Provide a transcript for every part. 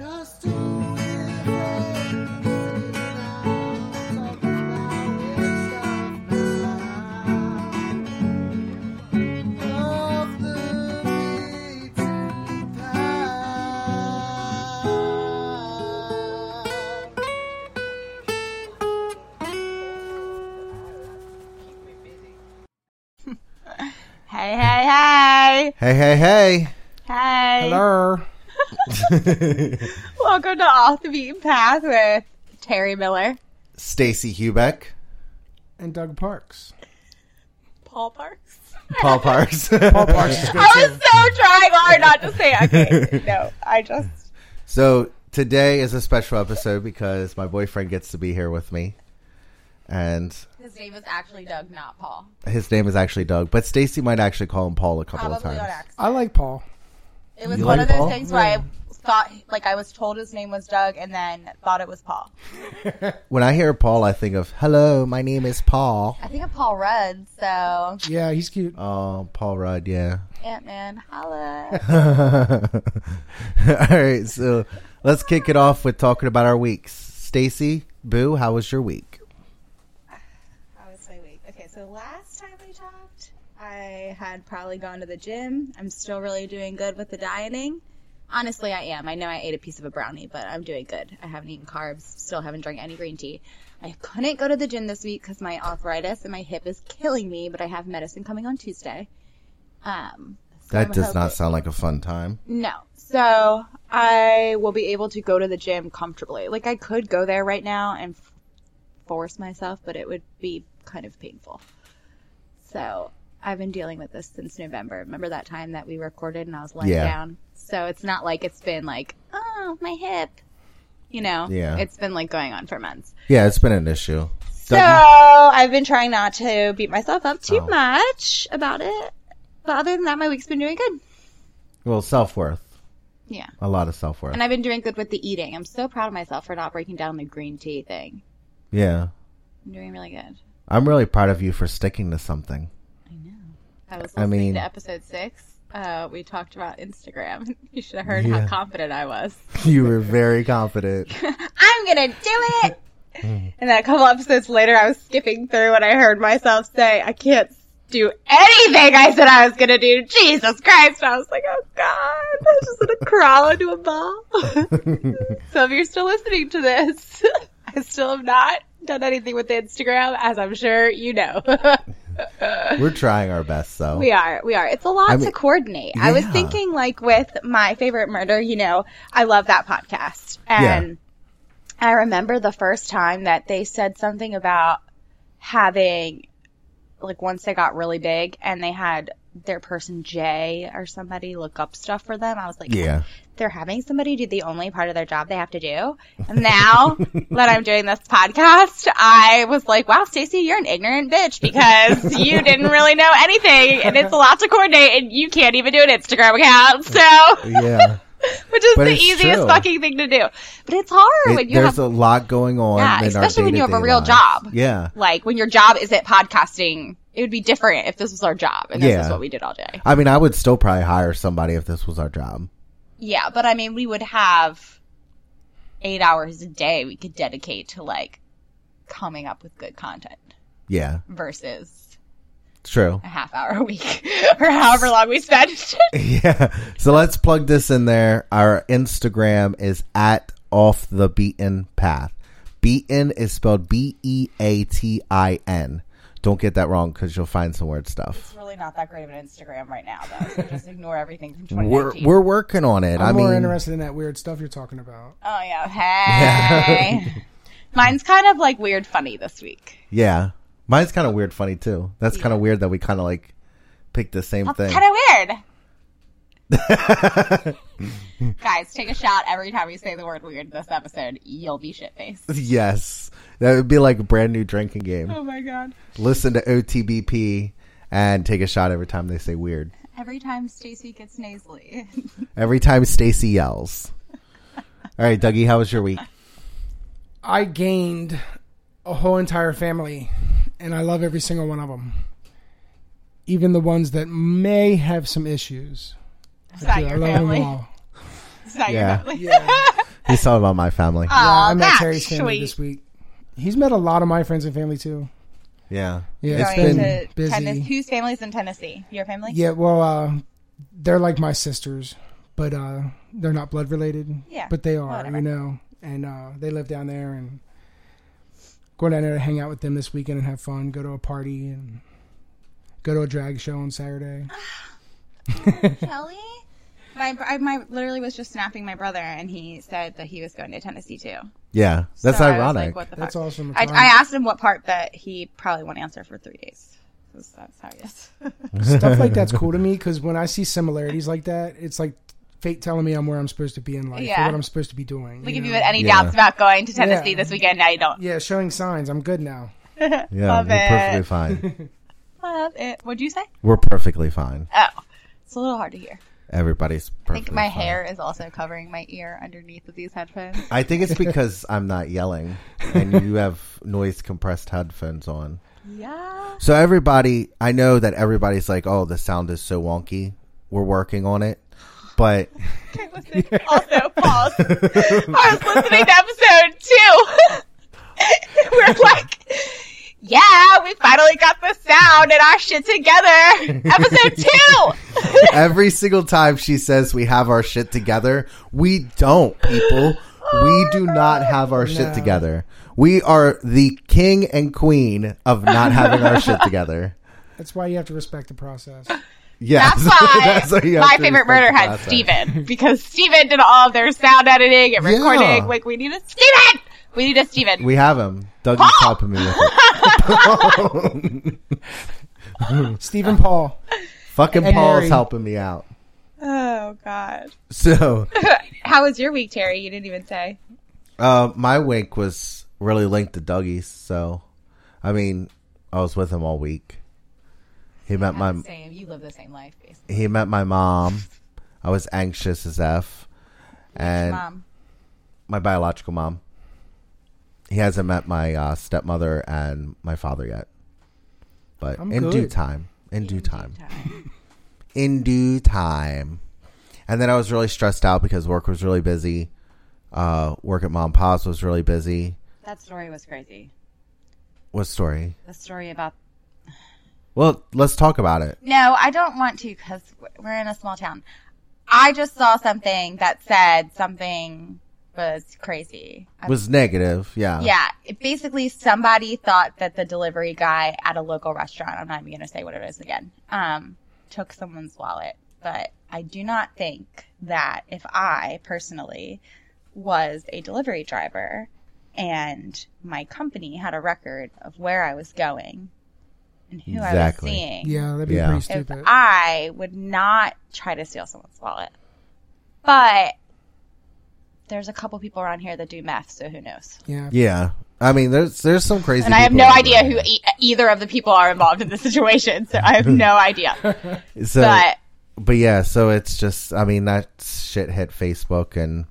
Hey, hey, hey. Hey, hey, hey. Hey. Hello. Welcome to Off the Beaten Path with Terry Miller, Stacey Hubeck. And Doug Parks. Paul Parks. Paul Parks. Paul Parks is good I was too. so trying hard not to say it. Okay. No, I just. so today is a special episode because my boyfriend gets to be here with me. And His name is actually Doug, not Paul. his name is actually Doug, but Stacey might actually call him Paul a couple Probably of on times. accident. I like Paul. It was You one like of those Paul? things where I thought, like, I was told his name was Doug and then thought it was Paul. When I hear Paul, I think of, hello, my name is Paul. I think of Paul Rudd, so Yeah, he's cute. Oh, Paul Rudd, yeah. Ant Man, holla. All right, so let's kick it off with talking about our weeks. Stacey, Boo, how was your week? How was my week? Okay, so last time we talked, I had probably gone to the gym. I'm still really doing good with the dieting. Honestly, I am. I know I ate a piece of a brownie, but I'm doing good. I haven't eaten carbs, still haven't drank any green tea. I couldn't go to the gym this week because my arthritis and my hip is killing me, but I have medicine coming on Tuesday. Um, so That I'm does not sound like a fun time. no. So I will be able to go to the gym comfortably. Like I could go there right now and f- force myself, but it would be kind of painful. So I've been dealing with this since November. Remember that time that we recorded and I was laying Yeah. down? So it's not like it's been like, oh, my hip. You know? Yeah. It's been like going on for months. Yeah, it's been an issue. So I've been trying not to beat myself up too Oh. much about it. But other than that, my week's been doing good. Well, self worth. Yeah. A lot of self worth. And I've been doing good with the eating. I'm so proud of myself for not breaking down the green tea thing. Yeah. I'm doing really good. I'm really proud of you for sticking to something. I. I was I listening mean- to episode six. Uh, we talked about Instagram. You should have heard Yeah. how confident I was. You were very confident. I'm gonna do it. and then a couple episodes later, I was skipping through and I heard myself say, "I can't do anything I said I was gonna do." Jesus Christ! I was like, "Oh God, I'm just gonna crawl into a ball." so if you're still listening to this, I still have not done anything with Instagram, as I'm sure you know. We're trying our best, though. We are, we are. It's a lot I to mean- coordinate. I was thinking, like, with my favorite murder, you know, I love that podcast. And I remember the first time that they said something about having, like, once they got really big and they had their person Jay or somebody look up stuff for them. I was like, Yeah. they're having somebody do the only part of their job they have to do. And now that I'm doing this podcast, I was like, wow, Stacey, you're an ignorant bitch because you didn't really know anything and it's a lot to coordinate and you can't even do an Instagram account. So, Yeah. which is But the easiest true. fucking thing to do. But it's hard It- when you there's have, a lot going on. Yeah, in our especially when you have a real lives. job. Yeah. like when your job isn't podcasting, it would be different if this was our job and this Yeah. is what we did all day. I mean, I would still probably hire somebody if this was our job. Yeah, but I mean, we would have eight hours a day we could dedicate to like coming up with good content Yeah. versus True. a half hour a week or however long we spend. Yeah. So let's plug this in there. Our Instagram is at off the beaten path. Beaten is spelled B E A T I N. Don't get that wrong because you'll find some weird stuff. it's really not that great of an Instagram right now, though. So just ignore everything from We're we're working on it. I'm I more interested in that weird stuff you're talking about. oh yeah, hey. Mine's kind of like weird, funny this week. yeah, mine's kind of weird, funny too. That's kind of weird that we kind of like picked the same That's thing. kind of weird. Guys, take a shot every time we say the word weird this episode. You'll be shit faced. yes, that would be like a brand new drinking game. Oh my god. Listen to OTBP and take a shot every time they say weird. Every time Stacey gets nasally. Every time Stacey yells. All right, Dougie, how was your week? I gained a whole entire family, and I love every single one of them. Even the ones that may have some issues. Is that I your love them family? all. Is that Yeah. your family? Yeah. He's talking about my family. Yeah, I met that's Terry's family sweet. this week. He's met a lot of my friends and family too. Yeah. Yeah, It's it's Going been to busy. Tennessee. Whose family's in Tennessee? Your family? Yeah, well, uh, they're like my sisters, but uh, they're not blood related. Yeah, but they are, whatever. you know, and uh, they live down there, and going down there to hang out with them this weekend and have fun, go to a party, and go to a drag show on Saturday. Kelly? My, I my literally was just snapping my brother, and he said that he was going to Tennessee too. Yeah. That's So I was ironic. like, what the That's fuck? awesome. I, I asked him what part, but he probably won't answer for three days. That's how he is. Stuff like that's cool to me because when I see similarities like that, it's like fate telling me I'm where I'm supposed to be in life, Yeah. or what I'm supposed to be doing. Like you if you had any Yeah. doubts about going to Tennessee Yeah. this weekend, now you don't. yeah, showing signs. I'm good now. yeah, Love we're it. perfectly fine. Love it. What'd you say? We're perfectly fine. Oh, it's a little hard to hear. Everybody's I think my fine. hair is also covering my ear underneath of these headphones. I think it's because I'm not yelling and you have noise compressed headphones on. Yeah. So everybody, I know that everybody's like, "Oh, the sound is so wonky." We're working on it, but Okay, listen. Also, pause. I was listening to episode two. We're like, yeah, we finally got the sound and our shit together. Episode two. every single time she says we have our shit together, we don't, people. We oh, do not have our shit No. together. We are the king and queen of not having our shit together. That's why you have to respect the process. Yes. That's why That's why you have my favorite murder the had process. Steven because Steven did all of their sound editing and Yeah. recording. Like, we need a Steven! We need a Steven. We have him. Dougie's helping me with it. Stephen Paul. Fucking And Paul's Mary. helping me out. oh, God. So, How was your week, Terry? You didn't even say. uh, my wink was really linked to Dougie's. So, I mean, I was with him all week. He met my Same. You live the same life, basically. he met my mom. I was anxious as f, and Mom. my biological mom. He hasn't met my uh, stepmother and my father yet, but I'm in due time. In due time. In due time. And then I was really stressed out because work was really busy. Uh, work at mom and pop's was really busy. That story was crazy. What story? The story about. Well, let's talk about it. No, I don't want to because we're in a small town. I just saw something that said something was crazy. Was negative, yeah. yeah, it basically somebody thought that the delivery guy at a local restaurant, I'm not even going to say what it is again, um, took someone's wallet. But I do not think that if I personally was a delivery driver and my company had a record of where I was going and who Exactly. I was seeing, Yeah, that'd be Yeah. pretty if stupid. I would not try to steal someone's wallet. But there's a couple people around here that do meth, so who knows? yeah. Yeah. I mean, there's there's some crazy. And I have no idea there. who e- either of the people are involved in the situation, so I have no idea. So, But but yeah, so it's just, I mean, that shit hit Facebook, and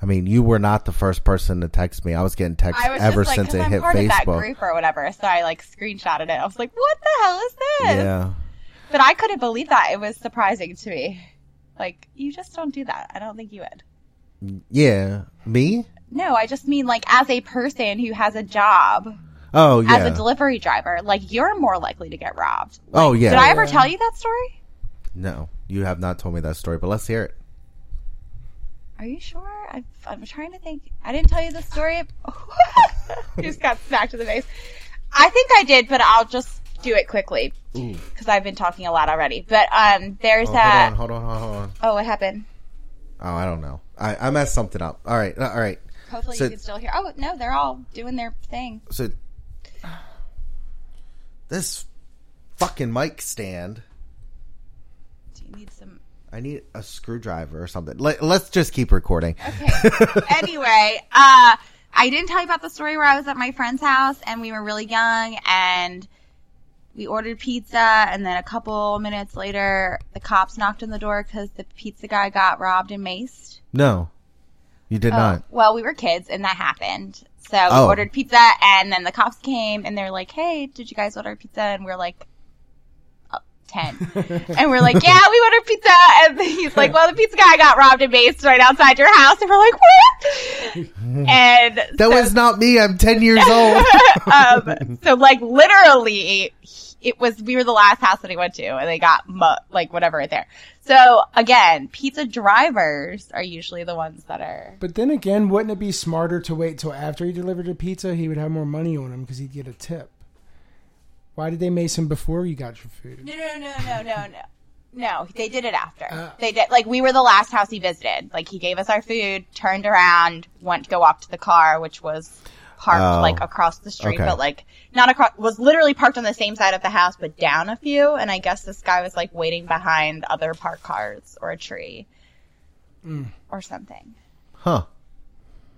I mean, you were not the first person to text me. I was getting texts I was ever just like, since it I'm hit part of that Facebook. group or whatever, so I like screenshotted it. I was like, "What the hell is this?" Yeah, But I couldn't believe that. It was surprising to me. Like, you just don't do that. I don't think you would. yeah, me. No, I just mean like as a person who has a job Oh yeah. as a delivery driver, like you're more likely to get robbed. oh yeah. Did I ever Yeah. tell you that story? No, you have not told me that story, but let's hear it. Are you sure? I, I'm trying to think. I didn't tell you the story. you just got smacked in the face. I think I did, but I'll just do it quickly because I've been talking a lot already. But um, there's Oh, a. hold on, hold on, hold on. Oh, what happened? Oh, I don't know. I, I messed something up. All right, all right. Hopefully So- you can still hear. Oh no, they're all doing their thing. So this fucking mic stand. Do you need some? I need a screwdriver or something. Let, let's just keep recording. Okay. anyway, uh, I didn't tell you about the story where I was at my friend's house and we were really young and we ordered pizza and then a couple minutes later the cops knocked on the door because the pizza guy got robbed and maced. No, you did not. Well, we were kids and that happened. So we Oh. ordered pizza and then the cops came and they're like, "Hey, did you guys order pizza?" And we're like, "Uh, 10. and we're like, "Yeah, we want our pizza." And he's like, "Well, the pizza guy got robbed and maced right outside your house." And we're like, "What?" and That so, was not me. I'm 10 years old. um, so like literally it was we were the last house that he went to and they got mu- like whatever right there so again pizza drivers are usually the ones that are But then again, wouldn't it be smarter to wait till after he delivered the pizza? He would have more money on him because he'd get a tip. Why did they mace him before you got your food? no no no no no no no they did it after Uh. they did like we were the last house he visited like he gave us our food turned around went to go walk to the car which was parked Oh. like across the street Okay. but like not across was literally parked on the same side of the house but down a few and i guess this guy was like waiting behind other parked cars or a tree Mm. or something Huh.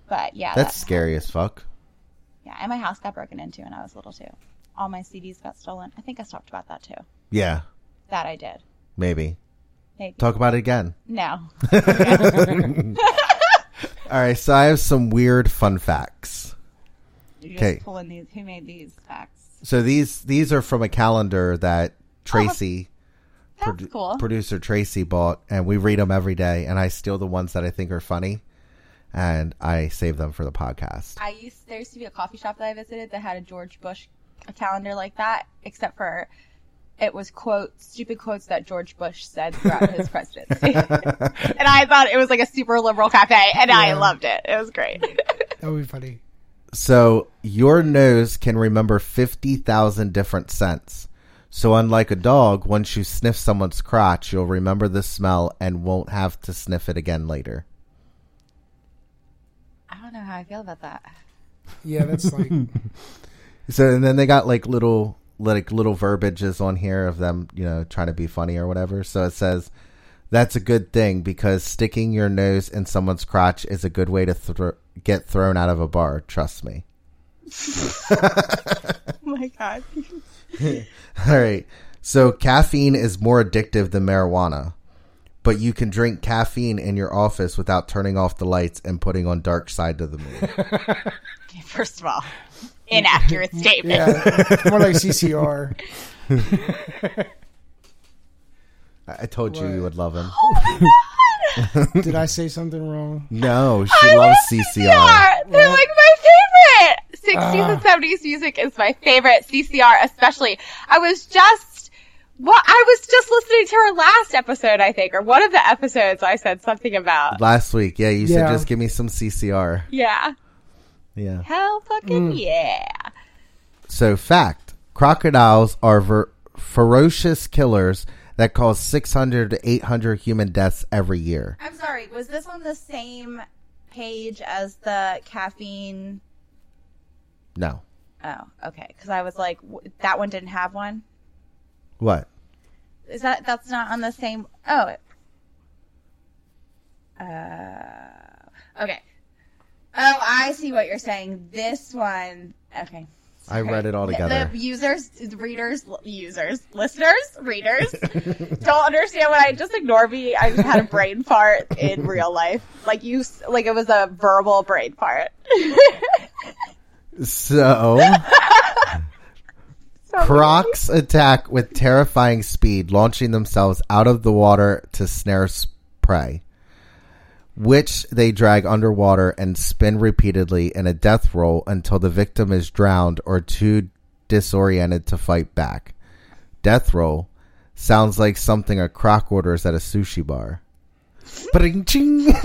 but yeah That's that- scary as fuck. yeah and my house got broken into when i was little too all my cds got stolen i think i talked about that too Yeah, that i did maybe. maybe Talk about it again. no All right, so I have some weird fun facts. Okay. pulling these who made these facts So these these are from a calendar that oh, Tracy, that's produ- cool producer Tracy bought, and we read them every day. And I steal the ones that I think are funny, and I save them for the podcast. I used there used to be a coffee shop that I visited that had a George Bush a calendar like that, except for it was quotes, stupid quotes that George Bush said throughout his presidency. and I thought it was like a super liberal cafe, and I loved it. It was great. That would be funny. So your nose can remember fifty thousand different scents. So unlike a dog, once you sniff someone's crotch, you'll remember the smell and won't have to sniff it again later. I don't know how I feel about that. Yeah, that's like So and then they got like little like little verbiages on here of them, you know, trying to be funny or whatever. So it says that's a good thing because sticking your nose in someone's crotch is a good way to thro- get thrown out of a bar. Trust me. Oh my god. All right. So caffeine is more addictive than marijuana, but you can drink caffeine in your office without turning off the lights and putting on dark side of the moon. Okay, first of all, inaccurate statement. yeah, more like CCR. I I told you you would love him. Did I say something wrong? No, she I loves love CCR. They're like my favorite. 60s Ah. and 70s music is my favorite. CCR especially. I was just, well, I was just listening to her last episode, I think, or one of the episodes I said something about. Last week, yeah, you said just give me some CCR. Yeah. Yeah. Hell fucking yeah. So, fact crocodiles are ver- ferocious killers that cause 600 to 800 human deaths every year. I'm sorry, was this on the same page as the caffeine? No. Oh, okay. Because I was like, w- that one didn't have one. What? Is that that's not on the same? Oh. it- Uh, okay. Oh, I see what you're saying. This one. Okay. I read it all together. The users, readers, users, listeners, readers don't understand what I just ignore me. I just had a brain fart in real life. Like you, like it was a verbal brain fart. So, So crocs attack with terrifying speed, launching themselves out of the water to snare prey, which they drag underwater and spin repeatedly in a death roll until the victim is drowned or too disoriented to fight back. Death roll sounds like something a croc orders at a sushi bar. Ba-ding-ching. like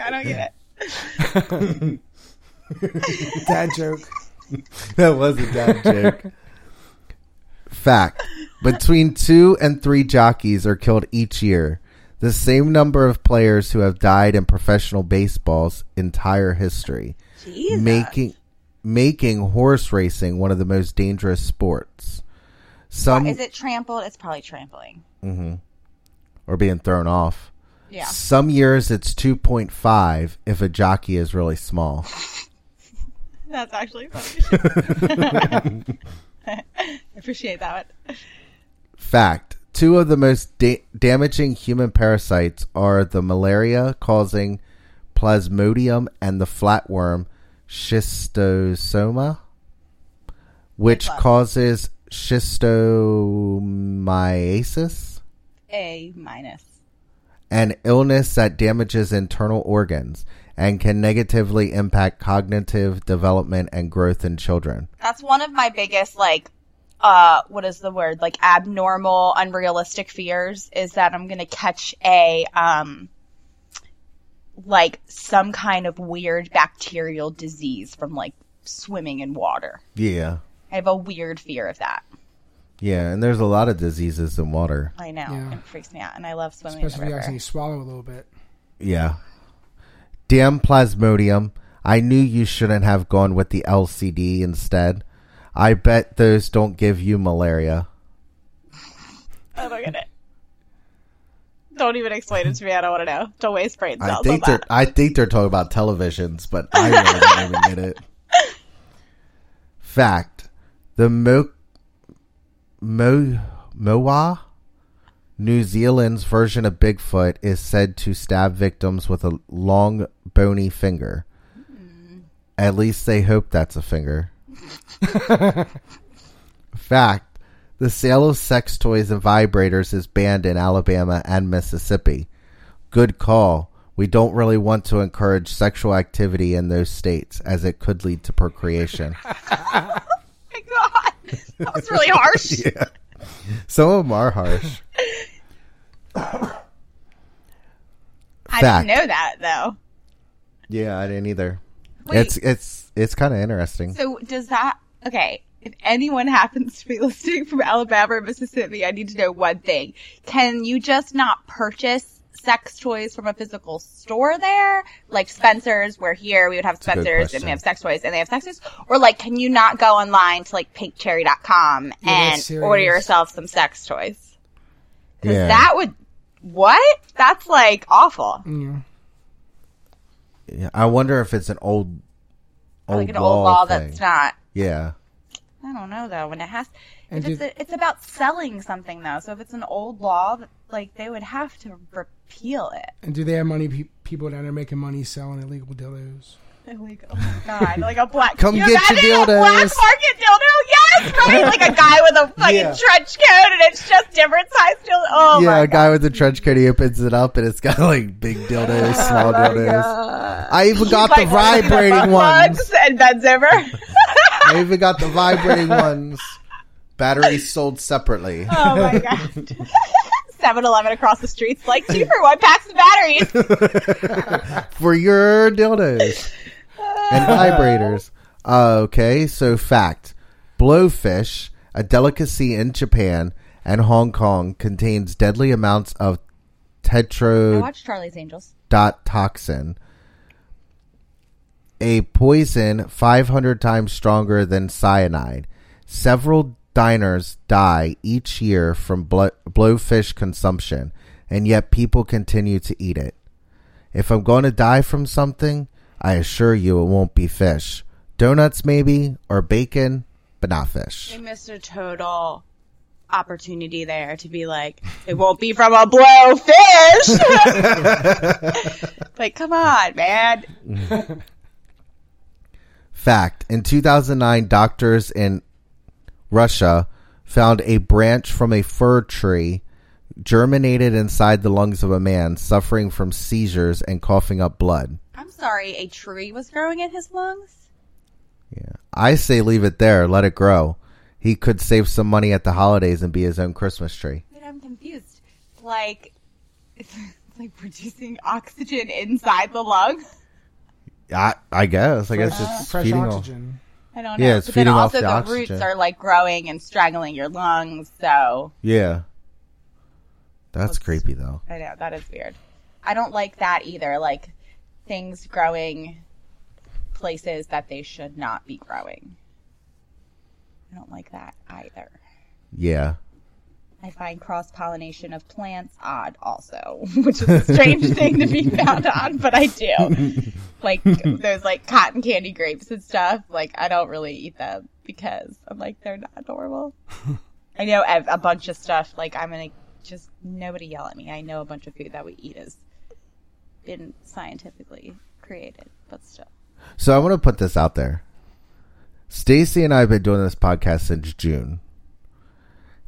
I don't get it. Dad joke. that was a dad joke. Fact: Between two and three jockeys are killed each year. The same number of players who have died in professional baseball's entire history, Jesus. making making horse racing one of the most dangerous sports. Some Is it trampled? It's probably trampling. Mhm. or being thrown off. Yeah. Some years it's 2.5 if a jockey is really small. That's actually funny. I appreciate that one. Fact. Two of the most da- damaging human parasites are the malaria causing plasmodium and the flatworm schistosoma, which causes schistomiasis, A minus. an illness that damages internal organs and can negatively impact cognitive development and growth in children. That's one of my biggest like uh what is the word? Like abnormal, unrealistic fears is that I'm gonna catch a um like some kind of weird bacterial disease from like swimming in water. Yeah. I have a weird fear of that. Yeah, and there's a lot of diseases in water. I know. Yeah. It freaks me out. And I love swimming Especially if you river. accidentally swallow a little bit. Yeah. Damn Plasmodium. I knew you shouldn't have gone with the LCD instead. I bet those don't give you malaria. Oh my god. Don't even explain it to me. I don't want to know. Don't waste brain I think on they're that. I think they're talking about televisions, but I really don't even get it. Fact: The Mo Mo Moa, New Zealand's version of Bigfoot, is said to stab victims with a long, bony finger. Hmm. At least they hope that's a finger. Fact: The sale of sex toys and vibrators is banned in Alabama and Mississippi. Good call. We don't really want to encourage sexual activity in those states as it could lead to procreation. Oh my god. That was really harsh. yeah. Some of them are harsh. I Fact. didn't know that though. Yeah, I didn't either. Wait. It's it's it's kind of interesting. So does that okay? If anyone happens to be listening from Alabama or Mississippi, I need to know one thing: Can you just not purchase sex toys from a physical store there, like Spencer's? Where here we would have Spencer's and question. we have sex toys, and they have sex toys, or like, can you not go online to like pinkcherry.com Yeah, and order yourself some sex toys? Because Yeah. that would what? That's like awful. Yeah. Yeah, I wonder if it's an old old like an old law thing. that's not yeah. I don't know though. When it has, And if it's, a, it's about selling something though. So if it's an old law, that like they would have to repeal it. And do they have money? Pe- people down there making money selling illegal dildos. Like, oh my god, like a black. Come you get your a black dildos. market dildo. Yes. Like a guy with a fucking Yeah. trench coat, and it's just different size dildo. Oh yeah, a guy with a trench coat, he opens it up and it's got like big dildos, small dildos. I even got the Like, vibrating ones. and bends over. I even got the vibrating ones. Batteries sold separately. oh my god. 7-Eleven across the streets, like two for one packs of batteries. for your dildos and vibrators. Uh, okay, so fact: blowfish, a delicacy in Japan and Hong Kong, contains deadly amounts of I tetrodotoxin, watched Charlie's Angels. Dot toxin, a poison 500 times stronger than cyanide. Several diners die each year from blo- blowfish consumption, and yet people continue to eat it. If I'm going to die from something, I assure you it won't be fish. Donuts, maybe, or bacon, but not fish. They missed a total opportunity there to be like, it won't be from a blowfish. like, come on, man. Fact In 2009, doctors in Russia found a branch from a fir tree germinated inside the lungs of a man suffering from seizures and coughing up blood. I'm sorry, a tree was growing in his lungs? Yeah. I say leave it there, let it grow. He could save some money at the holidays and be his own Christmas tree. Wait, I'm confused. Like, it's like producing oxygen inside the lung? I, I guess. I guess Fresh- it's fresh feeding off- oxygen. I don't know. Yeah, it's but then feeding off also the the, oxygen. roots are like growing and strangling your lungs, so Yeah. That's creepy though. I know that is weird. I don't like that either. Like things growing places that they should not be growing. I don't like that either. Yeah. I find cross pollination of plants odd, also, which is a strange thing to be found on, but I do. Like those like cotton candy grapes and stuff. Like I don't really eat them because I'm like they're not normal. I know a, a bunch of stuff. Like I'm gonna just nobody yell at me. I know a bunch of food that we eat has been scientifically created, but still. So I want to put this out there. Stacey and I have been doing this podcast since June.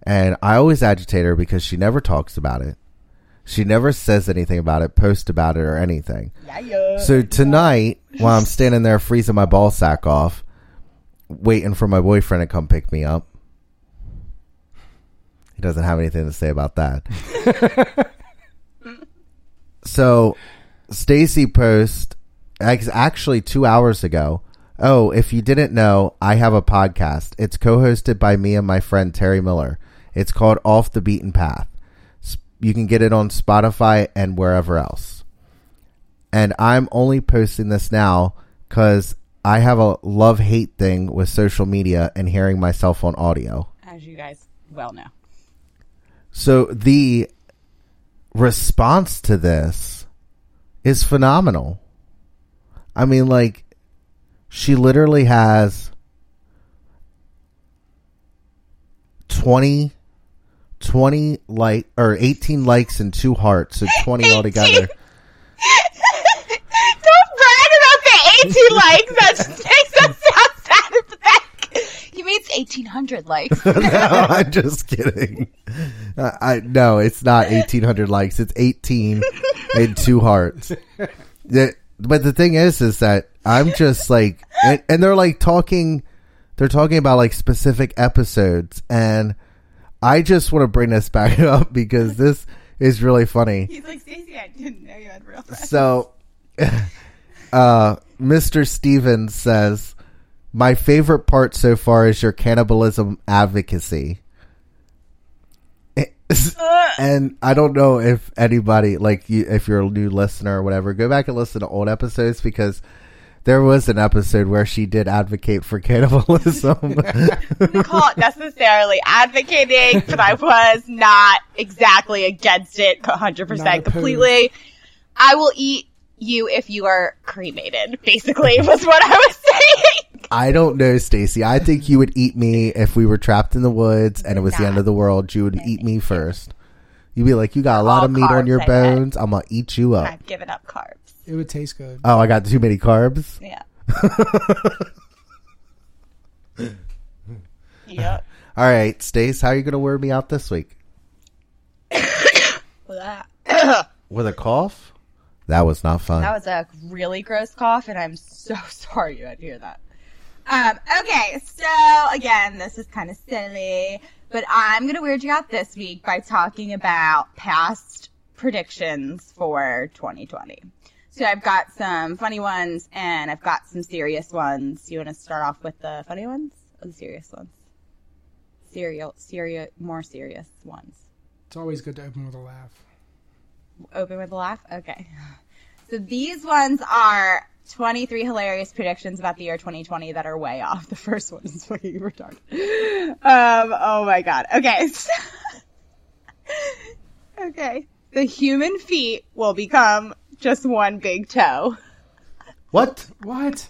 And I always agitate her because she never talks about it. She never says anything about it, post about it, or anything. Yeah, So tonight, while I'm standing there freezing my ball sack off, waiting for my boyfriend to come pick me up, he doesn't have anything to say about that. so, Stacey post ex- actually two hours ago. Oh, if you didn't know, I have a podcast. It's co-hosted by me and my friend Terry Miller. It's called Off the Beaten Path. You can get it on Spotify and wherever else and I'm only posting this now because I have a love hate thing with social media and hearing myself on audio. as you guys well know. So the response to this is phenomenal. I mean, like, she literally has 20, 20 like, or 18 likes and two hearts, so 20 altogether. Don't brag about the 18 likes. That makes us sound sad. You mean it's 1800 likes? no, I'm just kidding. Uh, I no, it's not 1800 likes. It's 18 and two hearts. The- but the thing is, is that I'm just like, and, and they're like talking, they're talking about like specific episodes, and I just want to bring this back up because this is really funny. He's like, Stacey, I didn't know you had real friends. So, uh, Mr. Stevens says, My favorite part so far is your cannibalism advocacy. And I don't know if anybody, like, you, if you're a new listener or whatever, go back and listen to old episodes because there was an episode where she did advocate for cannibalism. wouldn't necessarily advocating, but I was not exactly against it 100% completely. I will eat you if you are cremated, basically, was what I was saying. I don't know, Stacey. I think you would eat me if we were trapped in the woods and it was the end of the world. You would eat me first. You'd be like, "You got a lot All of meat on your I bet. bones. I'm gonna eat you up." I've given up carbs. It would taste good. Oh, I got too many carbs. Yeah. yep. All right, Stace, how are you gonna wear me out this week? With a cough? That was not fun. That was a really gross cough, and I'm so sorry you had to hear that. Um, okay, so again, this is kind of silly, but I'm gonna weird you out this week by talking about past predictions for 2020. So I've got some funny ones and I've got some serious ones. You want to start off with the funny ones or the serious ones? Serial, serious, more serious ones. It's always good to open with a laugh. Open with a laugh? Okay. So these ones are 23 hilarious predictions about the year 2020 that are way off. The first one is fucking retarded. Um, oh my god. Okay. okay. The human feet will become just one big toe. what? What?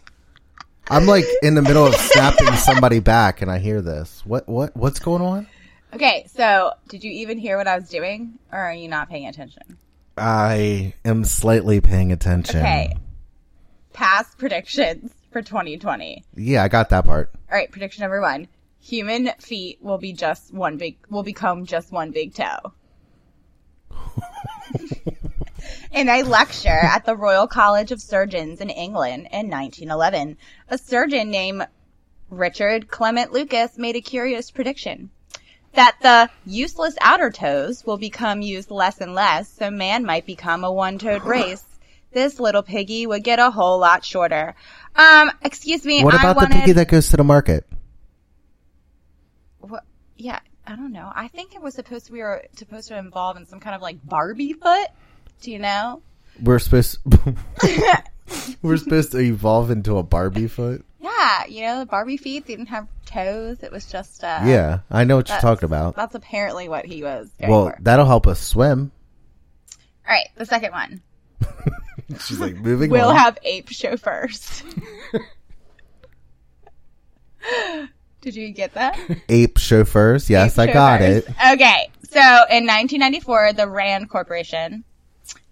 I'm like in the middle of snapping somebody back, and I hear this. What? What? What's going on? Okay, so did you even hear what I was doing, or are you not paying attention? I am slightly paying attention. Okay. Past predictions for 2020. Yeah, I got that part. All right, prediction number one: human feet will be just one big, will become just one big toe. in a lecture at the Royal College of Surgeons in England in 1911, a surgeon named Richard Clement Lucas made a curious prediction that the useless outer toes will become used less and less, so man might become a one-toed race. This little piggy would get a whole lot shorter. Um, excuse me. What about wanted... the piggy that goes to the market? What? Yeah, I don't know. I think it was supposed to, we were supposed to involve in some kind of like Barbie foot. Do you know? We're supposed. We're supposed to evolve into a Barbie foot. Yeah, you know the Barbie feet they didn't have toes. It was just uh, yeah, I know what you're talking about. That's apparently what he was. Well, for. that'll help us swim. all right. The second one. She's like moving. We'll on. have ape chauffeurs. Did you get that? ape chauffeurs. Yes, I Ape got it. Okay, so in 1994, the RAND Corporation,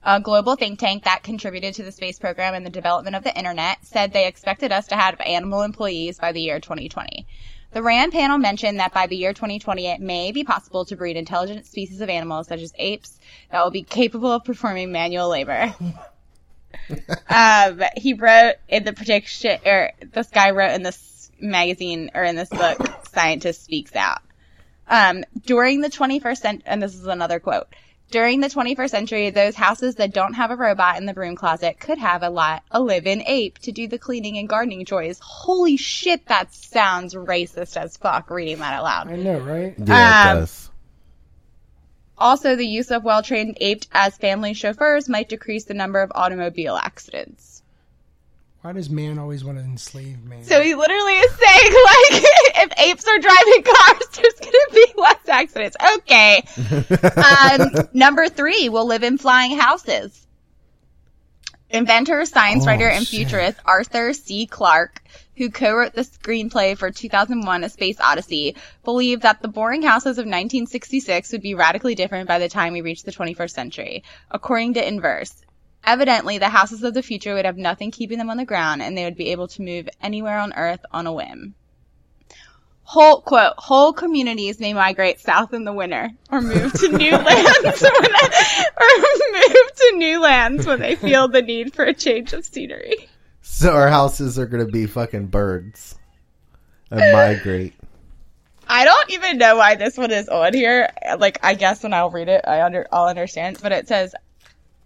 a global think tank that contributed to the space program and the development of the internet, said they expected us to have animal employees by the year 2020. The RAND panel mentioned that by the year 2020, it may be possible to breed intelligent species of animals, such as apes, that will be capable of performing manual labor. um, he wrote in the prediction, or this guy wrote in this magazine or in this book, Scientist Speaks Out. Um, during the 21st century, and this is another quote. During the 21st century, those houses that don't have a robot in the broom closet could have a lot a live-in ape to do the cleaning and gardening chores. Holy shit, that sounds racist as fuck. Reading that out loud. I know, right? Yeah, it Um, does. Also, the use of well-trained apes as family chauffeurs might decrease the number of automobile accidents. Why does man always want to enslave man? So he literally is saying, like, if apes are driving cars, there's gonna be less accidents. Okay. um, number three, we'll live in flying houses. Inventor, science Oh, writer, and shit. futurist Arthur C. Clarke, who co-wrote the screenplay for 2001: A Space Odyssey, believed that the boring houses of 1966 would be radically different by the time we reached the 21st century. According to Inverse, evidently the houses of the future would have nothing keeping them on the ground, and they would be able to move anywhere on Earth on a whim. Whole quote: Whole communities may migrate south in the winter, or move to new lands, when, or move to new lands when they feel the need for a change of scenery. So our houses are gonna be fucking birds and migrate. I don't even know why this one is on here. Like, I guess when I'll read it, I under I'll understand. But it says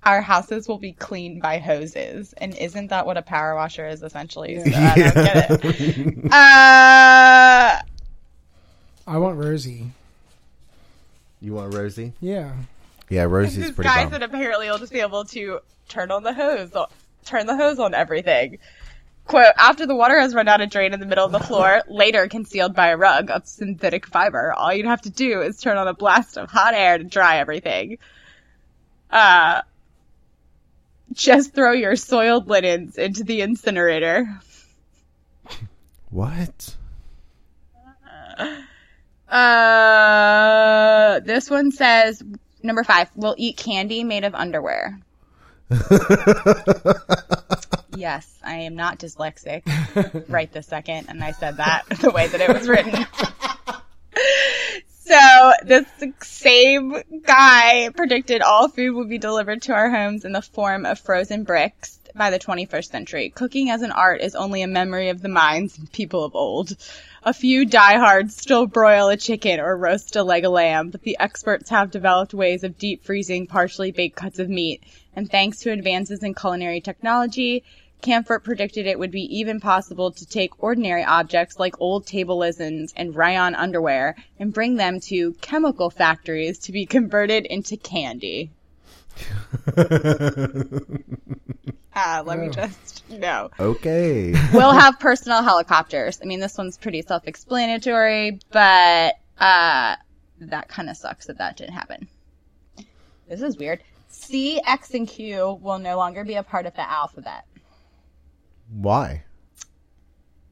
our houses will be cleaned by hoses, and isn't that what a power washer is essentially? So I don't get it. Uh, I want Rosie. You want Rosie? Yeah. Yeah, Rosie's these pretty guys bum. that apparently will just be able to turn on the hose, turn the hose on everything. Quote, after the water has run out of drain in the middle of the floor, later concealed by a rug of synthetic fiber, all you'd have to do is turn on a blast of hot air to dry everything. Uh, just throw your soiled linens into the incinerator. What? Uh, this one says, number five, we'll eat candy made of underwear. Yes, I am not dyslexic right this second, and I said that the way that it was written. so this same guy predicted all food would be delivered to our homes in the form of frozen bricks by the 21st century. Cooking as an art is only a memory of the minds of people of old. A few diehards still broil a chicken or roast a leg of lamb, but the experts have developed ways of deep freezing partially baked cuts of meat. And thanks to advances in culinary technology, Camfort predicted it would be even possible to take ordinary objects like old table lizards and rayon underwear and bring them to chemical factories to be converted into candy. Ah, let me just no. okay. We'll have personal helicopters. I mean, this one's pretty self-explanatory, but uh, that kind of sucks that that didn't happen. This is weird. C, X, and Q will no longer be a part of the alphabet. Why?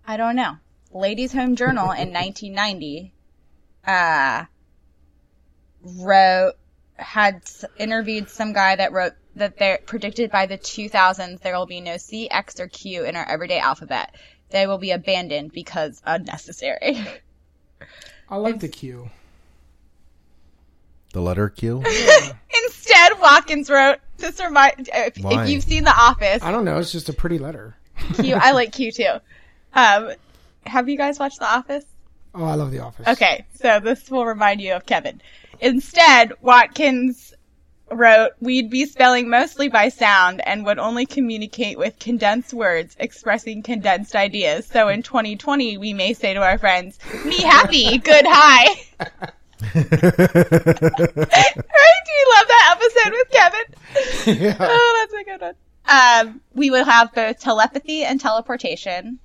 I don't know. Ladies Home Journal in 1990 uh, wrote had s- interviewed some guy that wrote that they predicted by the 2000s there will be no C, X, or Q in our everyday alphabet. They will be abandoned because unnecessary. I like the Q. The letter Q? Instead, Watkins wrote, "This remind if, Why? if you've seen The Office, I don't know. It's just a pretty letter. Q. I like Q too. Um, have you guys watched The Office? Oh, I love The Office. Okay, so this will remind you of Kevin. Instead, Watkins wrote, We'd be spelling mostly by sound and would only communicate with condensed words expressing condensed ideas. So in 2020, we may say to our friends, Me happy, good hi. right? Do you love that episode with Kevin? yeah. Oh, that's a good one. Um, we will have both telepathy and teleportation.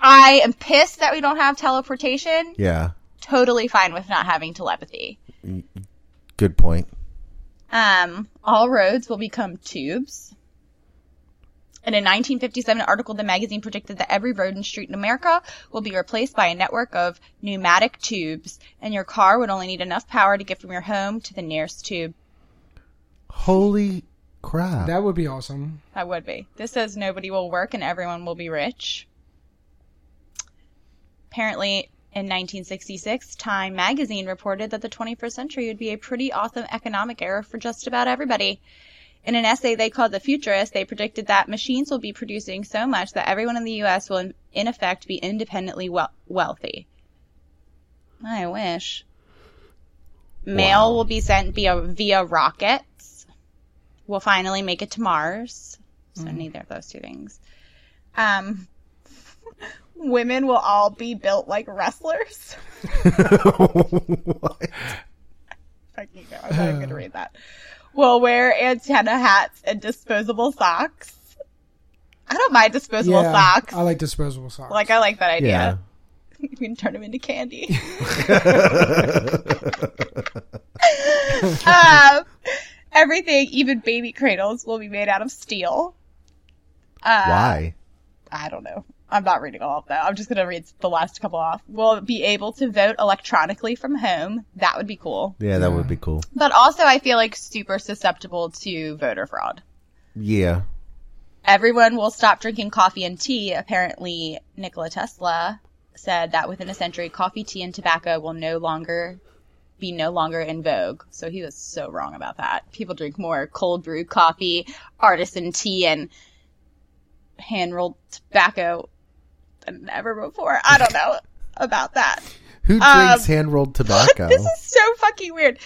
I am pissed that we don't have teleportation. Yeah. Totally fine with not having telepathy. Good point. Um, all roads will become tubes. In a 1957 article, the magazine predicted that every road and street in America will be replaced by a network of pneumatic tubes, and your car would only need enough power to get from your home to the nearest tube. Holy crap. That would be awesome. That would be. This says nobody will work and everyone will be rich. Apparently, in 1966, Time magazine reported that the 21st century would be a pretty awesome economic era for just about everybody. In an essay they called The Futurist, they predicted that machines will be producing so much that everyone in the U.S. will, in, in effect, be independently wel- wealthy. I wish. Mail Wow. will be sent via via rockets. We'll finally make it to Mars. So neither of those two things. Um, women will all be built like wrestlers. What? Fucking no, I'm not gonna read that. Will wear antenna hats and disposable socks. I don't mind disposable yeah, socks. I like disposable socks. Like I like that idea. Yeah. You can turn them into candy. um, everything, even baby cradles, will be made out of steel. Uh, Why? I don't know. I'm not reading all of that. I'm just going to read the last couple off. We'll be able to vote electronically from home. That would be cool. Yeah, that would be cool. But also, I feel like super susceptible to voter fraud. Yeah. Everyone will stop drinking coffee and tea. Apparently, Nikola Tesla said that within a century, coffee, tea, and tobacco will no longer be no longer in vogue. So he was so wrong about that. People drink more cold brew coffee, artisan tea, and hand rolled tobacco than ever before. I don't know about that. Who Um, drinks hand rolled tobacco? This is so fucking weird.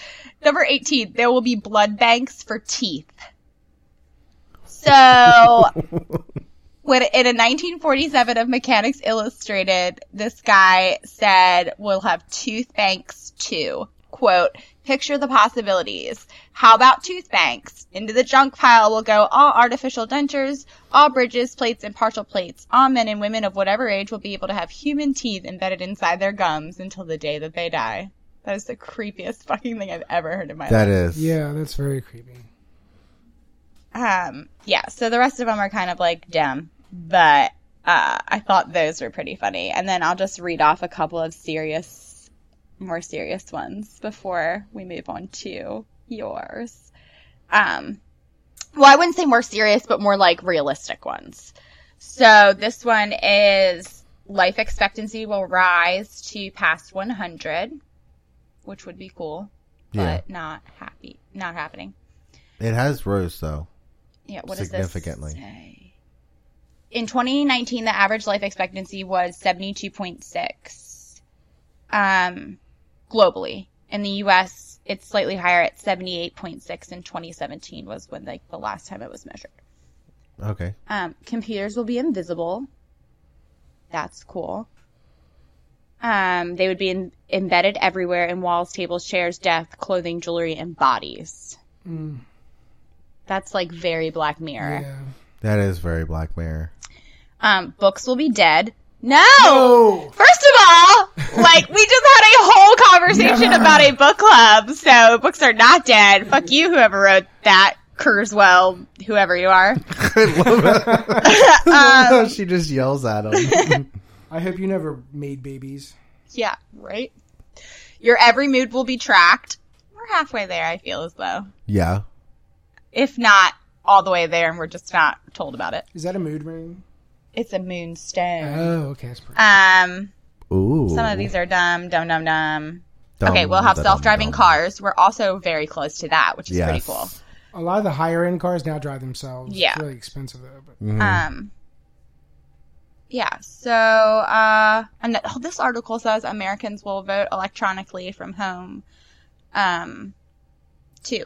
Number 18, there will be blood banks for teeth. So, when in a 1947 of Mechanix Illustrated, this guy said, we'll have tooth banks too. Quote, picture the possibilities. How about tooth banks? Into the junk pile will go all artificial dentures, all bridges, plates, and partial plates. All men and women of whatever age will be able to have human teeth embedded inside their gums until the day that they die. That is the creepiest fucking thing I've ever heard in my life. that is. yeah, that's very creepy. Um, yeah, so the rest of them are kind of like dumb, but uh, I thought those were pretty funny. And then I'll just read off a couple of serious, more serious ones before we move on to yours. Um, well, I wouldn't say more serious, but more like realistic ones. So this one is life expectancy will rise to past 100, which would be cool, but Yeah. not happy, not happening. It has rose though. Yeah, what does Significantly. In 2019, the average life expectancy was 72.6 um, globally. In the U.S., it's slightly higher at 78.6 in 2017 was when like the last time it was measured. Okay. Um, computers will be invisible. That's cool. Um, they would be in, embedded everywhere in walls, tables, chairs, desk, clothing, jewelry, and bodies. Mm, That's like very Black Mirror. yeah. That is very Black Mirror. Um, books will be dead. No! Oh, First of all, like, we just had a whole conversation about a book club, so books are not dead. Fuck you, whoever wrote that. Kurzweil, whoever you are. i love Um, she just yells at him. I hope you never made babies. Yeah, right? Your every mood will be tracked. We're halfway there, I feel as though. yeah. If not all the way there, and we're just not told about it. Is that a mood ring? It's a moonstone. Oh, okay. That's pretty. Um, Ooh. some of these are dumb, dumb, dumb, dumb. Dumb, okay, we'll have dumb, self-driving dumb. cars. We're also very close to that, which is pretty Yes. cool. A lot of the higher end cars now drive themselves. Yeah. It's really expensive though. But Mhm. Um, yeah. So, uh, and oh, this article says Americans will vote electronically from home, um, too.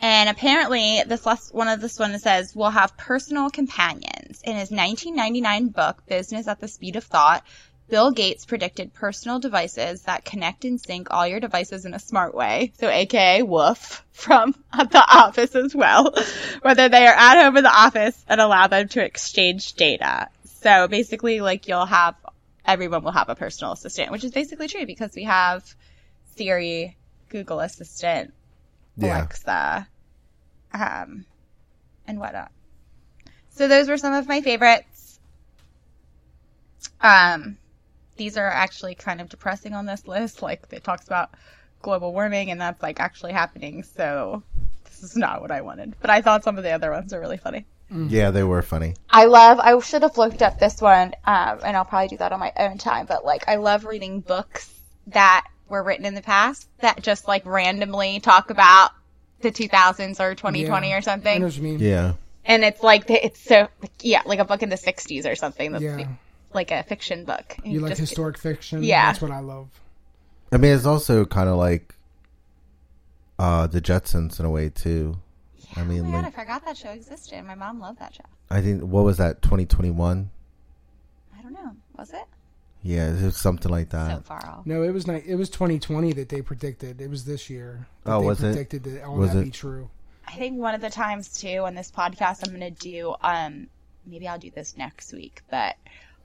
And apparently, this last one of this one says we'll have personal companions. In his 1999 book, Business at the Speed of Thought, Bill Gates predicted personal devices that connect and sync all your devices in a smart way. So, aka woof from the office as well, whether they are at home in the office and allow them to exchange data. So basically, like you'll have everyone will have a personal assistant, which is basically true because we have Siri, Google Assistant, Yeah. Alexa, um, and whatnot. So those were some of my favorites. Um, these are actually kind of depressing on this list. Like it talks about global warming, and that's like actually happening. So this is not what I wanted. But I thought some of the other ones are really funny. Yeah, they were funny. I love. I should have looked up this one, um, and I'll probably do that on my own time. But like, I love reading books that were written in the past that just like randomly talk about the 2000s or 2020 Yeah. or I know something, what you mean. Yeah. and it's like it's so yeah, like a book in the 60s or something. That's Yeah. like a fiction book. And You like just- historic fiction? Yeah. That's what I love. I mean, it's also kind of like uh the Jetsons in a way too. I Oh mean, my god, I forgot that show existed. My mom loved that show. I think what was that? Twenty twenty one. I don't know. Was it Yeah, it was something like so that. far off? No, it was ni- It was 2020 that they predicted. It was this year. that Oh, they was it? predicted that all Was that it? be true. I think one of the times too on this podcast I'm going to do um maybe I'll do this next week, but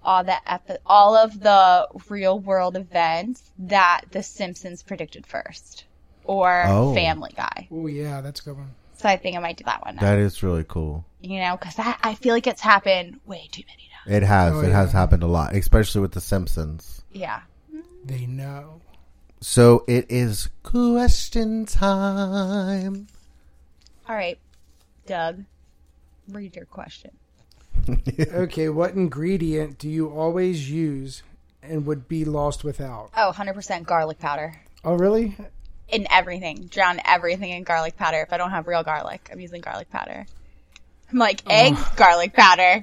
all the epi- all of the real world events that the Simpsons predicted first or Oh. Family Guy. Oh yeah, that's a good one. So I think I might do that one. Now, That is really cool. you know, cuz that I feel like it's happened way too many now. It has. Oh, it has happened a lot, especially with the Simpsons. Yeah. They know. So it is question time. All right. Doug, read your question. Okay, what ingredient do you always use and would be lost without? Oh, 100% garlic powder. Oh really? in everything. Drown everything in garlic powder. If I don't have real garlic, I'm using garlic powder. I'm like eggs, oh. garlic powder.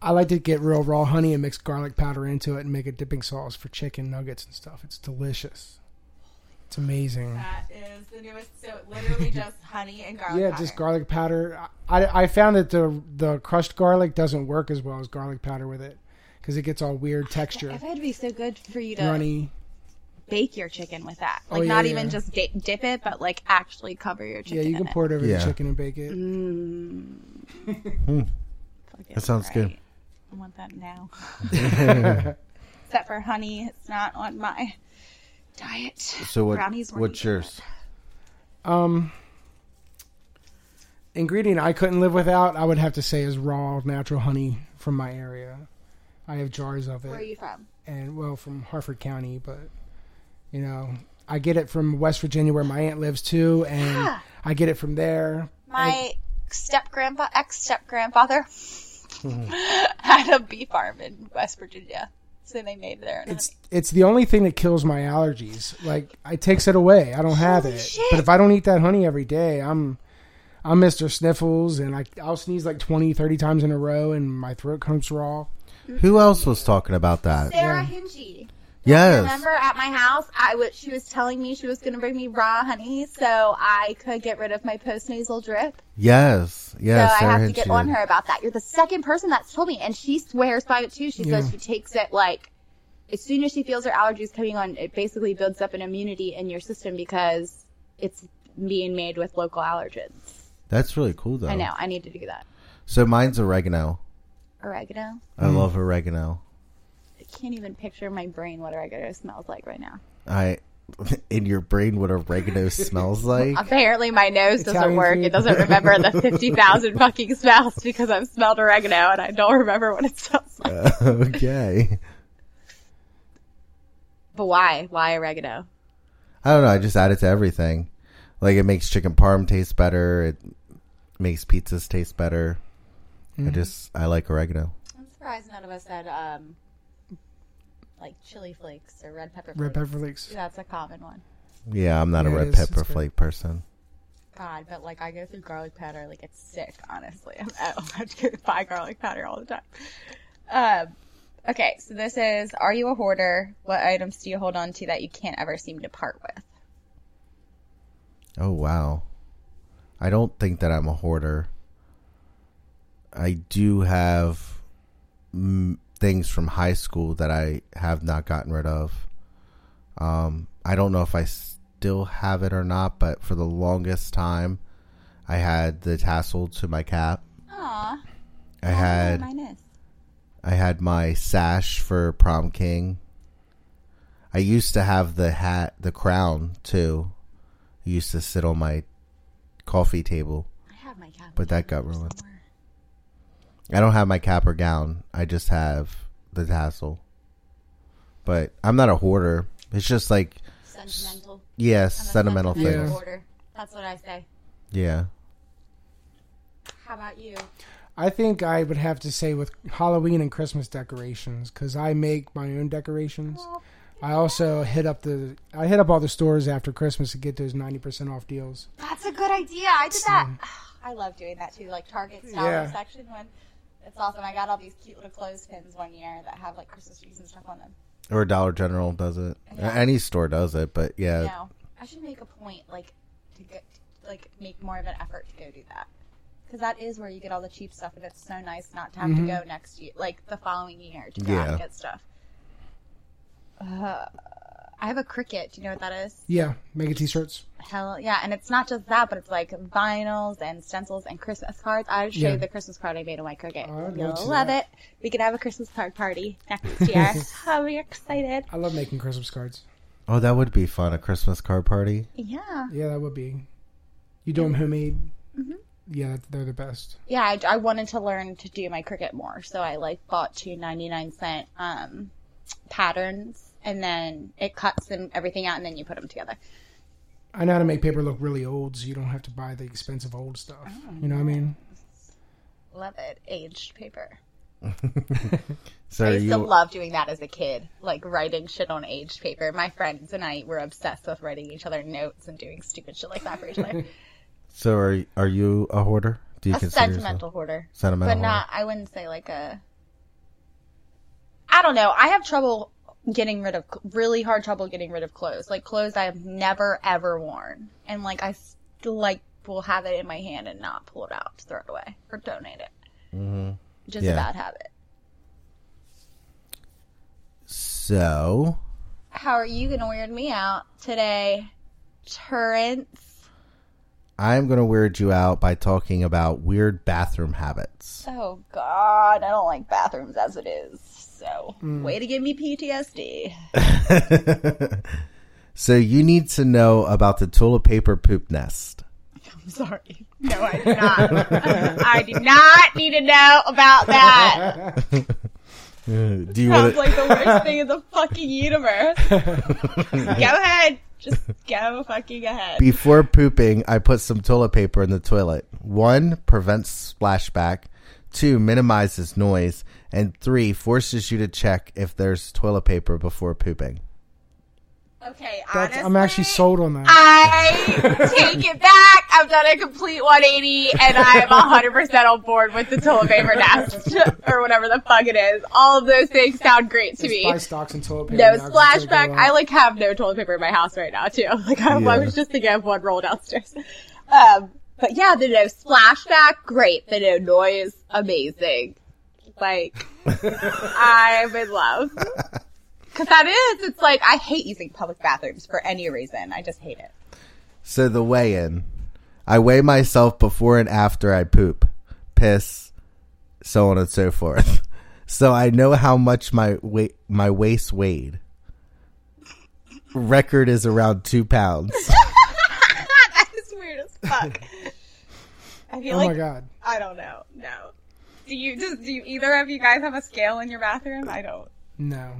I like to get real raw honey and mix garlic powder into it and make a dipping sauce for chicken nuggets and stuff. It's delicious. It's amazing. That is the newest. So literally just honey and garlic. Yeah, just garlic powder. I I found that the the crushed garlic doesn't work as well as garlic powder with it because it gets all weird texture, If it'd be so good for you to runny. bake your chicken with that, Oh, like yeah, not yeah. even just di- dip it, but like actually cover your chicken. Yeah, you can it. pour it over Yeah. the chicken and bake it. Mm. Hmm. Fucking That sounds good. Right. I want that now. Except for honey, it's not on my diet. So what? Brownies weren't What's even yours? Um, ingredient I couldn't live without, I would have to say, is raw natural honey from my area. I have jars of it. Where are you from? and well, from Harford County, but you know, I get it from West Virginia where my aunt lives too, and Yeah. I get it from there. My step grandpa, ex step grandfather, had a bee farm in West Virginia, so they made their own. It's it's the only thing that kills my allergies. Like it takes it away. I don't have Holy it. shit. But if I don't eat that honey every day, I'm I'm Mr. Sniffles and I I'll sneeze like 20, 30 times in a row and my throat comes raw. Who else was talking about that? Sarah Hinchy. Yes. Remember at my house, I was she was telling me she was going to bring me raw honey so I could get rid of my postnasal drip. Yes. Yes. so I have to get on her about that. You're the second person that's told me, and she swears by it too. She says she takes it like as soon as she feels her allergies coming on, it basically builds up an immunity in your system because it's being made with local allergens. That's really cool, though. I know. I need to do that. So mine's oregano. Oregano. I love oregano. I can't even picture my brain what oregano smells like right now. I in your brain what oregano smells like. Apparently, my nose doesn't Italian work. food. It doesn't remember the fifty thousand fucking smells because I've smelled oregano and I don't remember what it smells like. okay. But why? Why oregano? I don't know. I just add it to everything. Like it makes chicken parm taste better. It makes pizzas taste better. Mm-hmm. I just I like oregano. I'm surprised none of us said um, like chili flakes or red pepper. Red flakes. pepper flakes. That's a common one. Yeah, I'm not a Yeah, it red is. pepper It's good. flake person. God, but like I go through garlic powder, like it's sick. Honestly, I'm, I have to go buy garlic powder all the time. Um, okay, so this is: Are you a hoarder? What items do you hold on to that you can't ever seem to part with? Oh wow. I don't think that I'm a hoarder. I do have things from high school that I have not gotten rid of. Um, I don't know if I still have it or not, but for the longest time, I had the tassel to my cap. Aw, I had I had my sash for prom king. I used to have the hat, the crown too. It used to sit on my coffee table. I have my cap. But that got ruined. I don't have my cap or gown. I just have the tassel. But I'm not a hoarder. It's just like Sentimental. yeah, sentimental sentimental things. hoarder. That's what I say. Yeah. How about you? I think I would have to say with Halloween and Christmas decorations because I make my own decorations. I also hit up the I hit up all the stores after Christmas to get those ninety percent off deals. That's a good idea. I did that. I love doing that too, like Target style Yeah. section when it's awesome. I got all these cute little clothespins one year that have like Christmas trees and stuff on them. Or Dollar General does it. Yeah. Any store does it, but yeah. No, I should make a point like to get like make more of an effort to go do that because that is where you get all the cheap stuff, and it's so nice not to have to go next year, like the following year, to go out and Yeah. get stuff. Uh, I have a Cricut. Do you know what that is? Yeah, mega t-shirts. Hell yeah, and it's not just that, but it's like vinyls and stencils and Christmas cards. I'll show Yeah. you the Christmas card I made on my Cricut. Oh, I'd You'll love to see love that. it. We can have a Christmas card party next year. oh, we're excited. I love making Christmas cards. Oh, that would be fun. A Christmas card party. Yeah, Yeah, that would be. You do them homemade. Mm-hmm. Yeah, they're the best. yeah. I, I wanted to learn to do my Cricut more, so I like bought two ninety nine cent um, patterns, and then it cuts and everything out, and then you put them together. I know how to make paper look really old, so you don't have to buy the expensive old stuff. Oh, you know what I mean? Love it, aged paper. So I are used to love doing that as a kid, like writing shit on aged paper. My friends and I were obsessed with writing each other notes and doing stupid shit like that for each other. so are are you a hoarder? Do you a consider sentimental hoarder, sentimental? but not. I wouldn't say like a. I don't know. I have trouble getting rid of really hard trouble getting rid of clothes. Like clothes I have never ever worn, and like I still like will have it in my hand and not pull it out to throw it away or donate it. Mm-hmm. Just Yeah. a bad habit. So How are you gonna weird me out today, Terrence? I'm gonna weird you out by talking about weird bathroom habits. Oh God, I don't like bathrooms as it is. So, mm. way to give me PTSD. so you need to know about the toilet paper poop nest. I'm sorry. No, I do not. I do not need to know about that. Do you Sounds want like the worst thing in the fucking universe. go ahead. Just go fucking ahead. Before pooping, I put some toilet paper in the toilet. One prevents splashback. Two minimizes noise, and three forces you to check if there's toilet paper before pooping. Okay, That's, honestly, I'm actually sold on that. I take it back. I've done a complete 180 and I'm 100% on board with the toilet paper nest or whatever the fuck it is. All of those things sound great to Just me. buy stocks and toilet paper. No now 'cause splashback. I like have no toilet paper in my house right now too. Like I, I Yeah. was just thinking of one roll downstairs. Um, but yeah, the no splashback, great. The no noise, amazing. Like I'm in love. Cause that is, it's like I hate using public bathrooms for any reason. I just hate it. So the weigh in. I weigh myself before and after I poop, piss, so on and so forth. So I know how much my weight my waist weighed. Record is around two pounds. that is weird as fuck. I feel Oh like my god. I don't know. No. Do you just do you, either of you guys have a scale in your bathroom? I don't. No.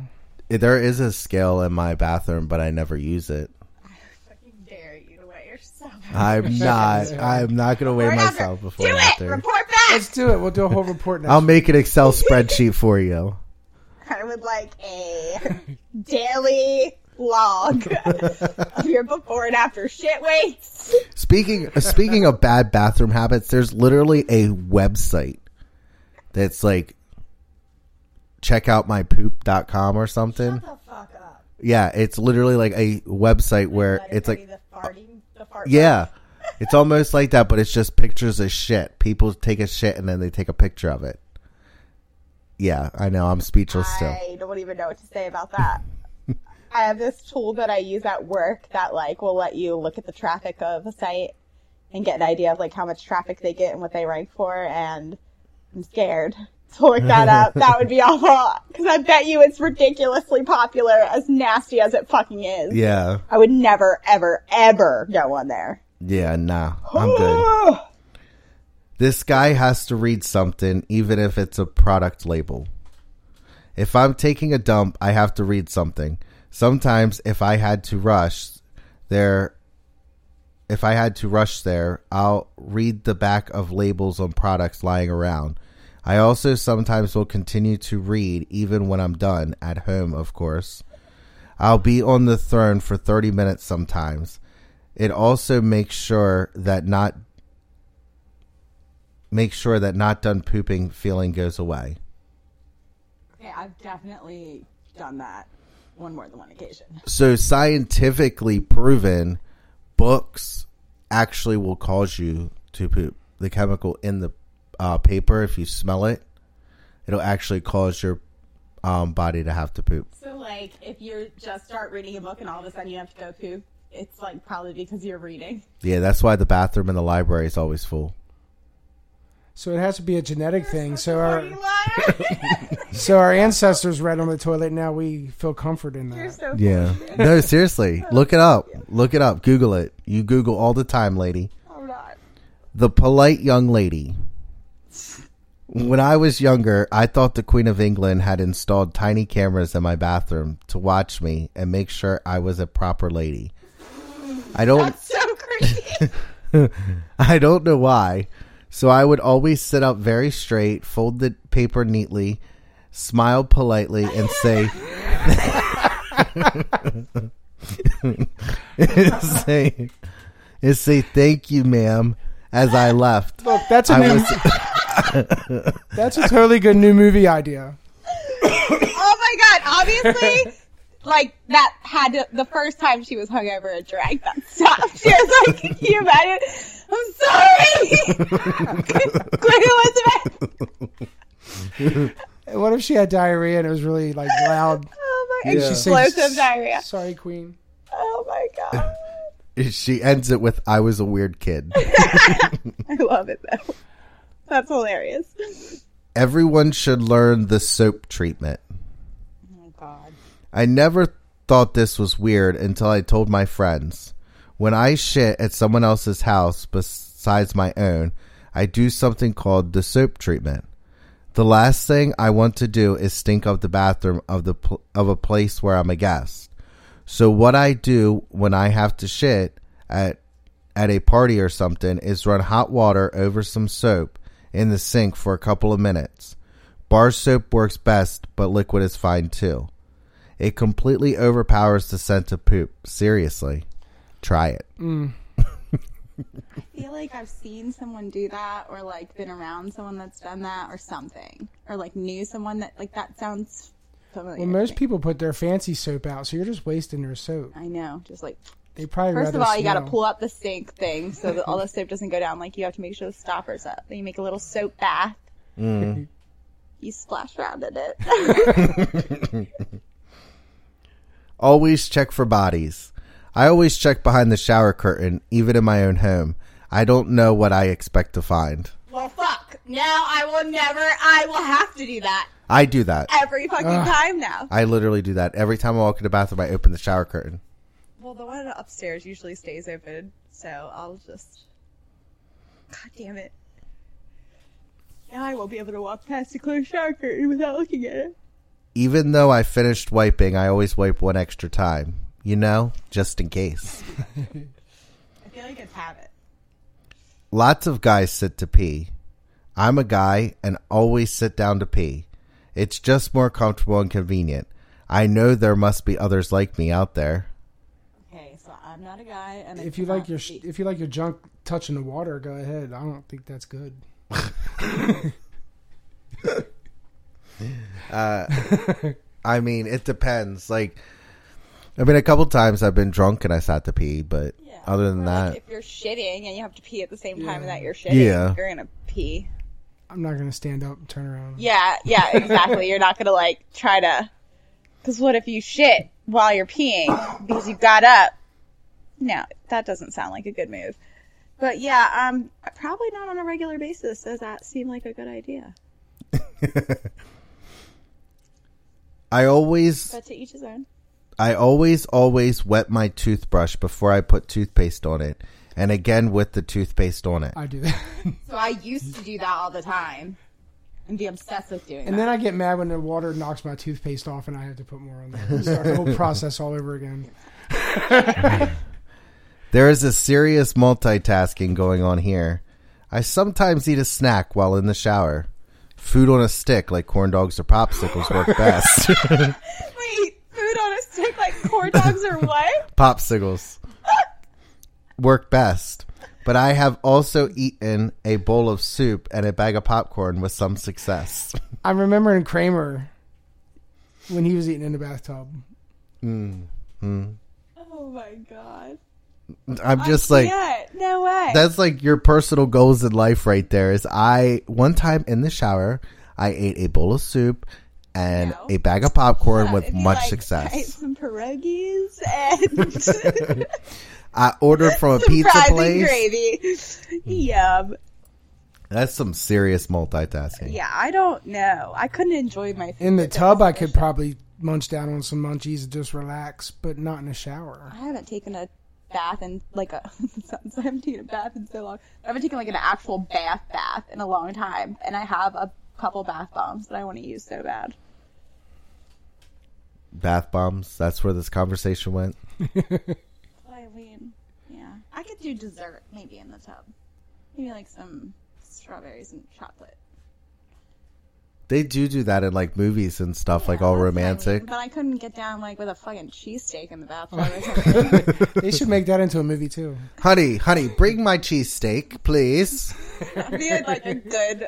there is a scale in my bathroom, but I never use it. I fucking dare you to weigh yourself. I'm not. I'm not going to weigh myself before Do and it. after. Report back. Let's do it. We'll do a whole report next I'll make an Excel spreadsheet for you. I would like a daily log of your before and after shit weights. Speaking speaking of bad bathroom habits, there's literally a website that's like checkoutmypoop.com or something. Shut the fuck up. Yeah, it's literally like a website where it's like the farting, the fart. yeah. It's almost like that, but it's just pictures of shit. People take a shit and then they take a picture of it. Yeah, I know. I'm speechless still. I don't even know what to say about that. I have this tool that I use at work that like will let you look at the traffic of a site and get an idea of like how much traffic they get and what they rank for and I'm scared to look that up. That would be awful. Because I bet you it's ridiculously popular, as nasty as it fucking is. Yeah. I would never, ever, ever go on there. Yeah, nah. I'm good. This guy has to read something, even if it's a product label. If I'm taking a dump, I have to read something. Sometimes, if I had to rush there, if I had to rush there, I'll read the back of labels on products lying around. I also sometimes will continue to read even when I'm done, at home, of course. I'll be on the throne for 30 minutes sometimes. It also makes sure that not make sure that not done pooping feeling goes away. Okay, I've definitely done that one more than one occasion. So scientifically proven books actually will cause you to poop. The chemical in the uh, paper, if you smell it, it'll actually cause your um, body to have to poop. So, like, if you just start reading a book and all of a sudden you have to go poop, it's like probably because you're reading. Yeah, that's why the bathroom in the library is always full. So it has to be a genetic thing. So our so our ancestors read on the toilet. Now we feel comfort in You're that. so Yeah. No, seriously. Look it up. Look it up. Google it. You Google all the time, lady. I'm not. The polite young lady. When I was younger, I thought the Queen of England had installed tiny cameras in my bathroom to watch me and make sure I was a proper lady. I don't That's so creepy. I don't know why. So I would always sit up very straight, fold the paper neatly, smile politely, and say, and say, and say thank you, ma'am, as I left. Look, that's a I new, was that's a totally good new movie idea. oh my god! Obviously, like that had to, the first time she was hungover and drank that stuff. She was like, "Can you imagine?" I'm sorry. Queen Elizabeth. What if she had diarrhea and it was really like loud? Oh my! Yeah. Explosive diarrhea. Sorry, Queen. Oh my god! she ends it with I was a weird kid. I love it though. That's hilarious. Everyone should learn the soap treatment. I never thought this was weird until I told my friends. When I shit at someone else's house besides my own, I do something called the soap treatment. The last thing I want to do is stink up the bathroom of the pl- of a place where I'm a guest. So what I do when I have to shit at at a party or something is run hot water over some soap in the sink for a couple of minutes. Bar soap works best, but liquid is fine too. It completely overpowers the scent of poop. Seriously. Try it. Mm. I feel like I've seen someone do that, or like been around someone that's done that, or something, or like knew someone that like that sounds familiar. Well, most people put their fancy soap out, so you're just wasting their soap. I know, just like They probably First of rather all, you got to pull up the sink thing so that all the soap doesn't go down. Like you have to make sure the stopper's up. Then you make a little soap bath. Mm. You splash around in it. Always check for bodies. I always check behind the shower curtain, even in my own home. I don't know what I expect to find. well, fuck. Now I will never. I will have to do that I do that. every fucking time now. I literally do that. Every time I walk in the bathroom, I open the shower curtain. Well, the one upstairs usually stays open, so I'll just. God damn it. Now I won't be able to walk past the closed shower curtain without looking at it. Even though I finished wiping, I always wipe one extra time. You know, just in case. I feel like it's habit. Lots of guys sit to pee. I'm a guy and always sit down to pee. It's just more comfortable and convenient. I know there must be others like me out there. Okay, so I'm not a guy, and I If you like your sh- speak. if you like your junk touching the water, go ahead. I don't think that's good. I mean, it depends. Like, I mean, a couple times I've been drunk and I sat to pee, but Yeah. other than Or, that, like, if you're shitting and you have to pee at the same time Yeah. that you're shitting, Yeah. you're gonna pee. I'm not gonna stand up and turn around. Yeah, yeah, exactly. you're not gonna like try to. Because what if you shit while you're peeing because you got up? No, that doesn't sound like a good move. But yeah, um, probably not on a regular basis. Does that seem like a good idea? I always But to each his own. I always always wet my toothbrush before I put toothpaste on it. And again with the toothpaste on it. I do that. So I used to do that all the time and be obsessed with doing it. and then I get mad when the water knocks my toothpaste off and I have to put more on there. And Start the whole process all over again. There is a serious multitasking going on here. I sometimes eat a snack while in the shower. Food on a stick like corn dogs or popsicles work best. Wait, food on a stick like corn dogs or what? popsicles work best. But I have also eaten a bowl of soup and a bag of popcorn with some success. I'm remembering Kramer when he was eating in the bathtub. Mm, hmm. Oh my god. I'm just like Yeah, no way. that's like your personal goals in life right there is I one time in the shower I ate a bowl of soup and No. a bag of popcorn with much like, I ate success. some pierogies and I ordered from a some pizza fries and place. gravy. Hmm. Yum. That's some serious multitasking. Yeah, I don't know. I couldn't enjoy my food In the tub, this I could probably munch down on some munchies and just relax, but not in the shower. I haven't taken a bath in like a. sounds- I haven't taken a bath in so long. I haven't taken like an actual bath bath in a long time, and I have a couple bath bombs that I want to use so bad. Bath bombs. That's where this conversation went. I mean, yeah, I could do dessert maybe in the tub, maybe like some strawberries and chocolate. They do do that in like movies and stuff, like all that's what I mean, romantic. But I couldn't get down like with a fucking cheesesteak in the bathtub or something. They should make that into a movie too. honey, honey, bring my cheesesteak, please. That'd be like a good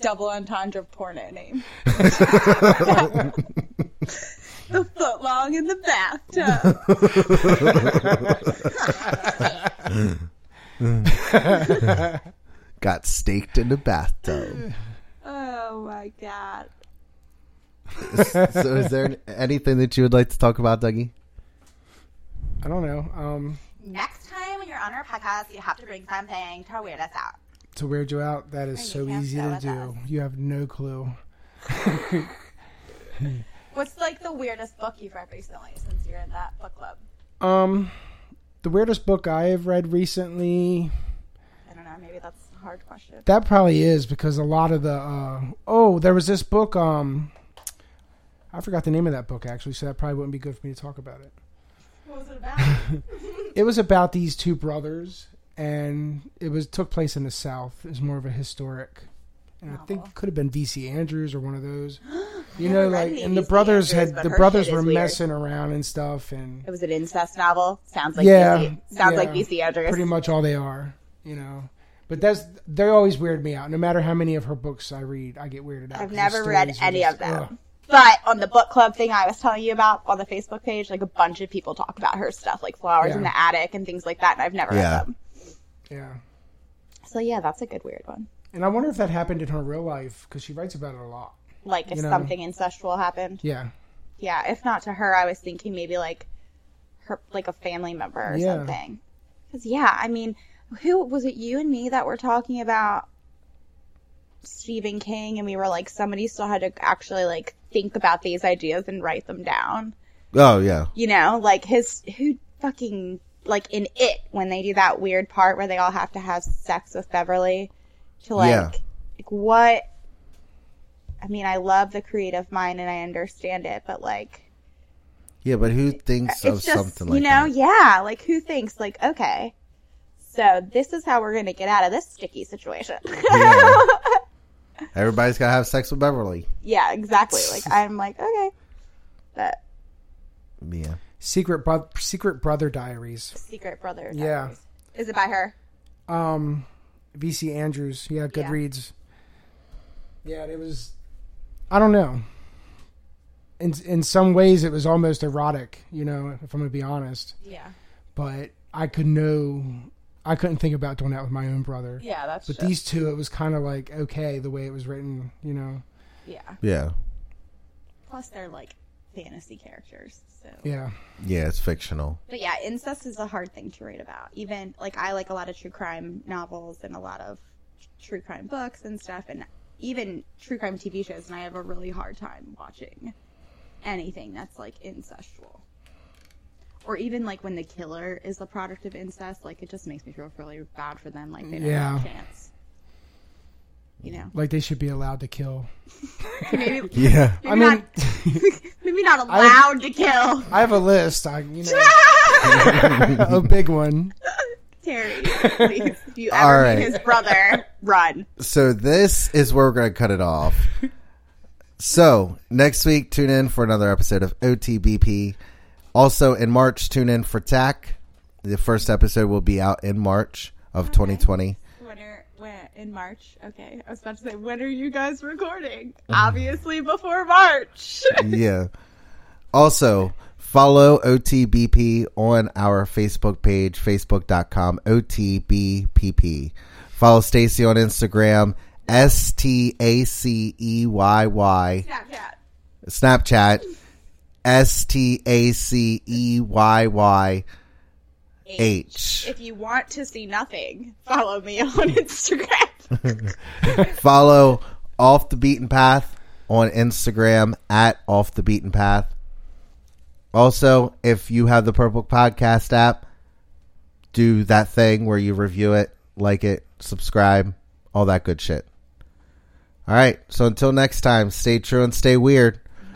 double entendre porno name. the foot long in the bathtub. Got staked in the bathtub. Oh my god. so, is there anything that you would like to talk about, Dougie? I don't know. Um, Next time when you're on our podcast, you have to bring something to weird us out. to weird you out, that is so easy to do. us. You have no clue. What's like the weirdest book you've read recently since you're in that book club? Um, the weirdest book I have read recently. I don't know, maybe that's a hard question. That probably is because a lot of the uh, oh, there was this book. Um, I forgot the name of that book actually, so that probably wouldn't be good for me to talk about it. What was it about? It was about these two brothers, and it was took place in the South. It was more of a historic, and I think it could have been V.C. Andrews or one of those. You know, like and the brothers Andrews, had the brothers were weird. messing around and stuff, and it was an incest novel. Sounds like Yeah, BC. Sounds like yeah. V.C. Andrews. pretty much all they are. You know. But that's they always weird me out. No matter how many of her books I read, I get weirded out. I've never read any just- of them. ugh. But on the book club thing I was telling you about on the Facebook page, like a bunch of people talk about her stuff, like flowers in the attic and things like that, and I've never Yeah. read them. Yeah. So yeah, that's a good weird one. And I wonder if that happened in her real life because she writes about it a lot. Like if You know. something incestual happened. Yeah. Yeah, if not to her, I was thinking maybe like her, like a family member or Yeah. something. Because yeah, I mean, who was it? You and me that were talking about Stephen King, and we were like, somebody still had to actually like think about these ideas and write them down. Oh yeah, You know, like his who fucking like in it when they do that weird part where they all have to have sex with Beverly to like, Yeah. like what I mean, I love the creative mind and I understand it, but like yeah. But who thinks of just something like you know, that? yeah, like who thinks like okay. So this is how we're going to get out of this sticky situation. Yeah. Everybody's gotta have sex with Beverly. yeah, exactly. Like I'm like, okay. But Yeah. Secret bro- Secret Brother Diaries. Secret Brother. Yeah. Is it by her? Um, V.C. Andrews. Yeah, Yeah. Goodreads. Yeah, it was. I don't know. In in some ways, it was almost erotic. You know, if I'm gonna be honest. Yeah. But I could know. I couldn't think about doing that with my own brother. Yeah, that's But just- these two, it was kind of like okay the way it was written. You know. yeah. Yeah. Plus they're like fantasy characters. So Yeah. Yeah, it's fictional. But yeah, incest is a hard thing to write about. Even like I like a lot of true crime novels and a lot of true crime books and stuff, and even true crime TV shows. And I have a really hard time watching anything that's like incestual, or even like when the killer is the product of incest. Like it just makes me feel really bad for them. Like they don't have a Yeah. chance. You know, Like they should be allowed to kill. maybe, Yeah. maybe I mean, not, maybe not allowed to kill. I have a list. I you know a big one. Terry, please, if you ever right. meet his brother, run. So this is where we're going to cut it off. So next week, tune in for another episode of OTBP. Also in March, tune in for TAC. The first episode will be out in March of 2020. When are when in March? Okay, I was about to say when are you guys recording? Obviously before March. yeah. Also, follow OTBP on our Facebook page, facebook.com, OTBPP. Follow Stacey on Instagram, S T A C E Y Y. Snapchat. Snapchat, S T A C E Y Y H. If you want to see nothing, follow me on Instagram. Follow Off the Beaten Path on Instagram at Off the Beaten Path. Also, if you have the Purple Podcast app, do that thing where you review it, like it, subscribe, all that good shit. All right. So until next time, stay true and stay weird.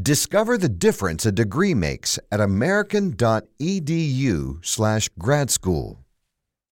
Discover the difference a degree makes at american.edu/grad school.